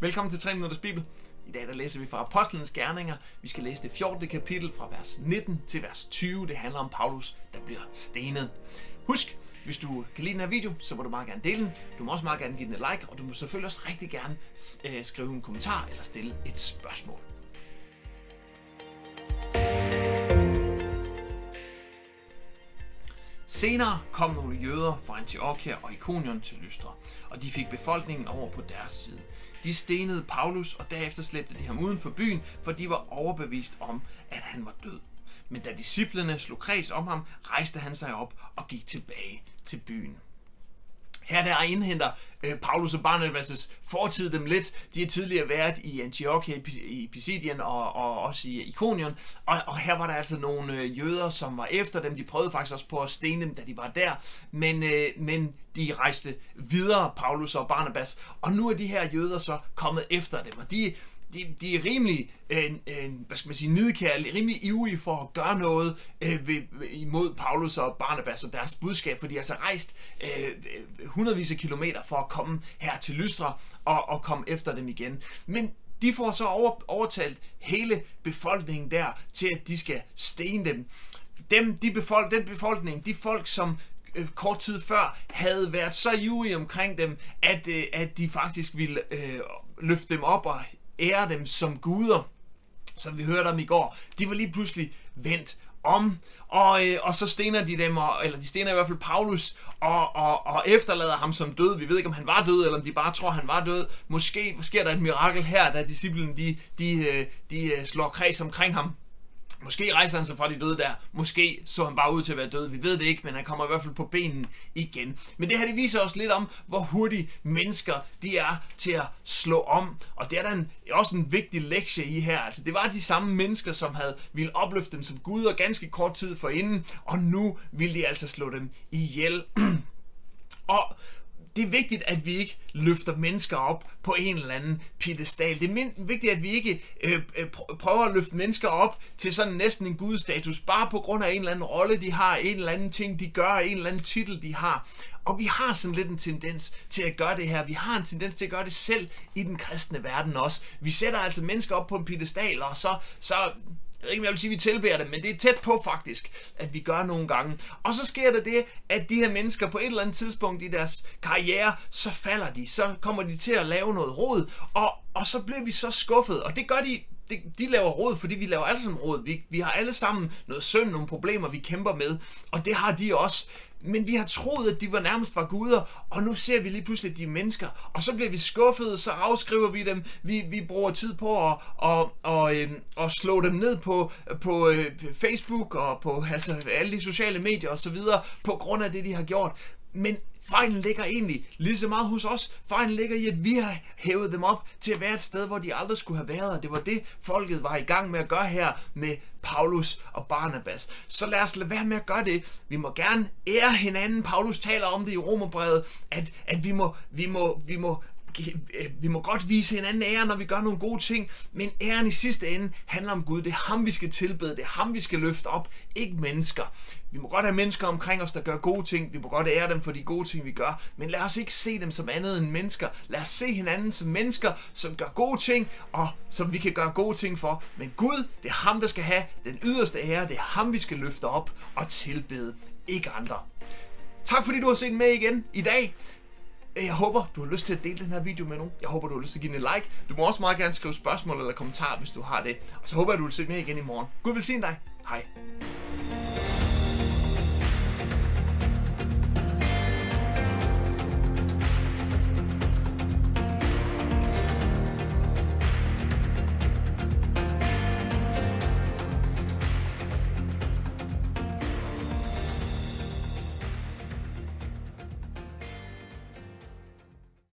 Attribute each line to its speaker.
Speaker 1: Velkommen til 3 Minutters Bibel. I dag der læser vi fra Apostlenes Gerninger. Vi skal læse det 14. kapitel fra vers 19 til vers 20. Det handler om Paulus, der bliver stenet. Husk, hvis du kan lide den her video, så må du meget gerne dele den. Du må også meget gerne give den et like, og du må selvfølgelig også rigtig gerne øh, skrive en kommentar eller stille et spørgsmål. Senere kom nogle jøder fra Antiochia og Ikonion til Lystra, og de fik befolkningen over på deres side. De stenede Paulus, og derefter slæbte de ham uden for byen, for de var overbevist om, at han var død. Men da disciplene slog kreds om ham, rejste han sig op og gik tilbage til byen. Her der indhenter øh, Paulus og Barnabas' fortid dem lidt. De har tidligere været i Antiochia, i Pisidien og, og også i Ikonion. Og, og her var der altså nogle øh, jøder, som var efter dem. De prøvede faktisk også på at stene dem, da de var der. Men, øh, men de rejste videre, Paulus og Barnabas. Og nu er de her jøder så kommet efter dem. Og de, de, de er rimelig, øh, øh, hvad skal man sige, nidkærlige, rimelig ivrige for at gøre noget øh, ved, imod Paulus og Barnabas og deres budskab, for de har så rejst øh, hundredvis af kilometer for at komme her til Lystra og, og komme efter dem igen. Men de får så over, overtalt hele befolkningen der til, at de skal stene dem. Dem, de befolk, den befolkning, de folk, som øh, kort tid før havde været så ivrige omkring dem, at, øh, at de faktisk ville øh, løfte dem op og ære dem som guder, som vi hørte om i går, de var lige pludselig vendt om, og, øh, og så stener de dem, og, eller de stener i hvert fald Paulus, og, og, og efterlader ham som død. Vi ved ikke, om han var død, eller om de bare tror, han var død. Måske sker der et mirakel her, da disciplen de, de, øh, de, de slår kreds omkring ham. Måske rejser han sig fra de døde der. Måske så han bare ud til at være død. Vi ved det ikke, men han kommer i hvert fald på benen igen. Men det her det viser os lidt om, hvor hurtige mennesker de er til at slå om. Og det er der en, også en vigtig lektie i her. Altså, det var de samme mennesker, som havde ville opløfte dem som guder ganske kort tid forinden. Og nu ville de altså slå dem ihjel. og det er vigtigt, at vi ikke løfter mennesker op på en eller anden pedestal. Det er vigtigt, at vi ikke øh, øh prøver at løfte mennesker op til sådan næsten en gudstatus, bare på grund af en eller anden rolle, de har, en eller anden ting, de gør, en eller anden titel, de har. Og vi har sådan lidt en tendens til at gøre det her. Vi har en tendens til at gøre det selv i den kristne verden også. Vi sætter altså mennesker op på en pedestal, og så, så ved ikke, om jeg vil sige, at vi tilbærer det, men det er tæt på faktisk, at vi gør nogle gange. Og så sker der det, at de her mennesker på et eller andet tidspunkt i deres karriere, så falder de, så kommer de til at lave noget råd, og, og så bliver vi så skuffet. Og det gør de de, de laver råd, fordi vi laver alle sammen råd. Vi, vi har alle sammen noget synd, nogle problemer, vi kæmper med, og det har de også. Men vi har troet, at de var nærmest var guder, og nu ser vi lige pludselig, de mennesker. Og så bliver vi skuffede, så afskriver vi dem. Vi, vi bruger tid på at, og, og, øh, at slå dem ned på, på øh, Facebook og på altså, alle de sociale medier osv. på grund af det, de har gjort. Men fejlen ligger egentlig lige så meget hos os. Fejlen ligger i, at vi har hævet dem op til at være et sted, hvor de aldrig skulle have været. Og det var det, folket var i gang med at gøre her med Paulus og Barnabas. Så lad os lade være med at gøre det. Vi må gerne ære hinanden. Paulus taler om det i Romerbrevet, at, at vi, må, vi, må, vi må Øh, vi må godt vise hinanden ære, når vi gør nogle gode ting, men æren i sidste ende handler om Gud. Det er ham, vi skal tilbede. Det er ham, vi skal løfte op, ikke mennesker. Vi må godt have mennesker omkring os, der gør gode ting. Vi må godt ære dem for de gode ting, vi gør. Men lad os ikke se dem som andet end mennesker. Lad os se hinanden som mennesker, som gør gode ting, og som vi kan gøre gode ting for. Men Gud, det er ham, der skal have den yderste ære. Det er ham, vi skal løfte op og tilbede, ikke andre. Tak fordi du har set med igen i dag. Jeg håber, du har lyst til at dele den her video med nogen. Jeg håber, du har lyst til at give den en like. Du må også meget gerne skrive spørgsmål eller kommentarer, hvis du har det. Og så håber jeg, du vil se mere igen i morgen. Gud vil sige dig. Hej.